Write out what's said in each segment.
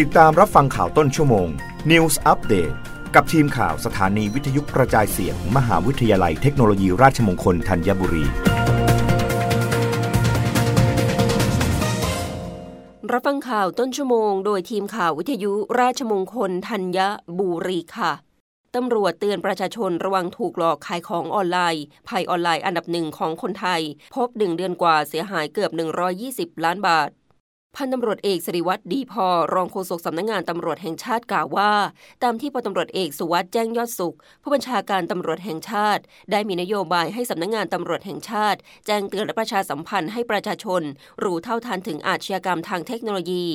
ติดตามรับฟังข่าวต้นชั่วโมง News Update กับทีมข่าวสถานีวิทยุกระจายเสียงมมหาวิทยาลัยเทคโนโลยีราชมงคลธัญบุรี รับฟังข่าวต้นชั่วโมง โดยทีมข่าววิทยุราชมงคลธัญบุรีค่ะตำรวจเตือนประชาชนระวังถูกหลอกขายของออนไลน์ ภัยออนไลน์อันดับหนึ่งของคนไทย พบหนึ่งเดือนกว่าเสียหายเกือบ 120 ล้านบาท พันตำรวจเอกสิริวัตรดีพอ รองโฆษกสำนักงงานตำรวจแห่งชาติกล่าวว่า ตามที่พลตำรวจเอกสุวัสด์แจ้งยอดสุข ผู้บัญชาการตำรวจแห่งชาติ ได้มีนโยบายให้สำนักงงานตำรวจแห่งชาติ แจ้งเตือนและประชาสัมพันธ์ให้ประชาชน รู้เท่าทันถึงอาชญากรรมทางเทคโนโลยี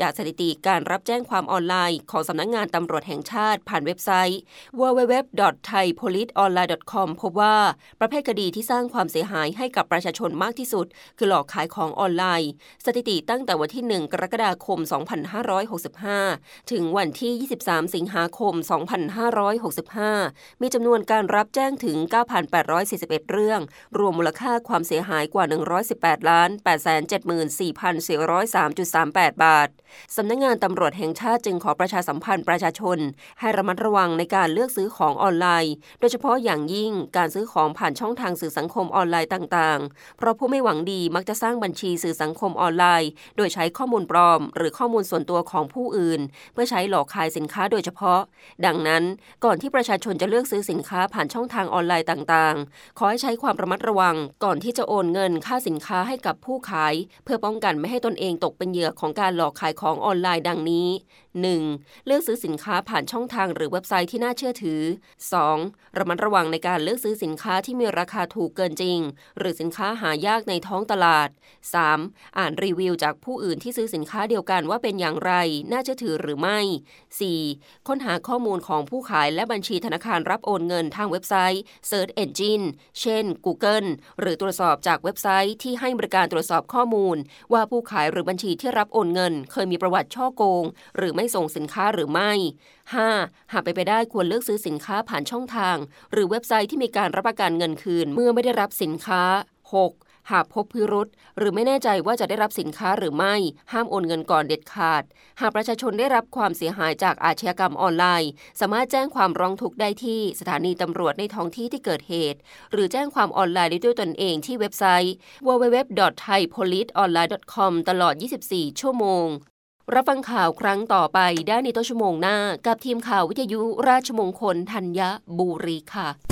จากสถิติการรับแจ้งความออนไลน์ ของสำนักงงานตำรวจแห่งชาติ ผ่านเว็บไซต์ www.thaipoliceonline.com พบว่าประเภทคดีที่สร้างความเสียหายให้กับประชาชนมากที่สุด คือหลอกขายของออนไลน์ สถิติตั้งแต่วันที่ 1 กรกฎาคม 2565 ถึงวันที่ 23 สิงหาคม 2565 มีจำนวนการรับแจ้งถึง 9,841 เรื่อง รวมมูลค่าความเสียหายกว่า 118 ล้าน 874,403.38 บาท สำนักงงานตำรวจแห่งชาติจึงขอประชาสัมพันธ์ประชาชน ให้ระมัดระวังในการเลือกซื้อของออนไลน์ โดยเฉพาะอย่างยิ่งการซื้อของผ่านช่องทางสื่อสังคมออนไลน์ต่าง ๆ เพราะผู้ไม่หวังดีมักจะสร้างบัญชีสื่อสังคมออนไลน์ โดยใช้ข้อมูลปลอม หรือข้อมูลส่วนตัวของผู้อื่น เพื่อใช้หลอกขายสินค้าโดยเฉพาะ ดังนั้น ก่อนที่ประชาชนจะเลือกซื้อสินค้าผ่านช่องทางออนไลน์ต่างๆ ขอให้ใช้ความระมัดระวัง ก่อนที่จะโอนเงินค่าสินค้าให้กับผู้ขาย เพื่อป้องกันไม่ให้ตนเองตกเป็นเหยื่อของการหลอกขายของออนไลน์ดังนี้ 1. เลือกซื้อสินค้าผ่านช่องทางหรือเว็บไซต์ที่น่าเชื่อถือ 2. ระมัดระวังในการเลือกซื้อสินค้าที่มีราคาถูกเกินจริง หรือสินค้าหายากในท้องตลาด 3. อ่านรีวิวจากผู้อื่นที่ซื้อสินค้าเดียวกันว่าเป็นอย่างไร น่าเชื่อถือหรือไม่ 4. ค้นหาข้อมูลของผู้ขายและบัญชีธนาคารรับโอนเงินทางเว็บไซต์ Search Engine เช่น Google หรือตรวจสอบจากเว็บไซต์ที่ให้บริการตรวจสอบข้อมูล ว่าผู้ขายหรือบัญชีที่รับโอนเงิน เคยมีประวัติช่อโกง หรือไม่ส่งสินค้าหรือไม่ 5. หากไปไปได้ควรเลือกซื้อสินค้าผ่านช่องทาง หรือเว็บไซต์ที่มีการรับประกันเงินคืนเมื่อไม่ได้รับสินค้า 6. หากพบพิรุษหรือไม่แน่ใจว่าจะได้รับสินค้าหรือไม่ ห้ามโอนเงินก่อนเด็ดขาด หากประชาชนได้รับความเสียหายจากอาชญากรรมออนไลน์ สามารถแจ้งความร้องทุกข์ได้ที่สถานีตำรวจในท้องที่ที่เกิดเหตุ หรือแจ้งความออนไลน์ได้ด้วยตนเองที่เว็บไซต์ www.thaipoliceonline.com ตลอด 24 ชั่วโมงรับฟังข่าวครั้งต่อไปได้ในต้นชั่วโมงหน้า กับทีมข่าววิทยุราชมงคลธัญบุรีค่ะ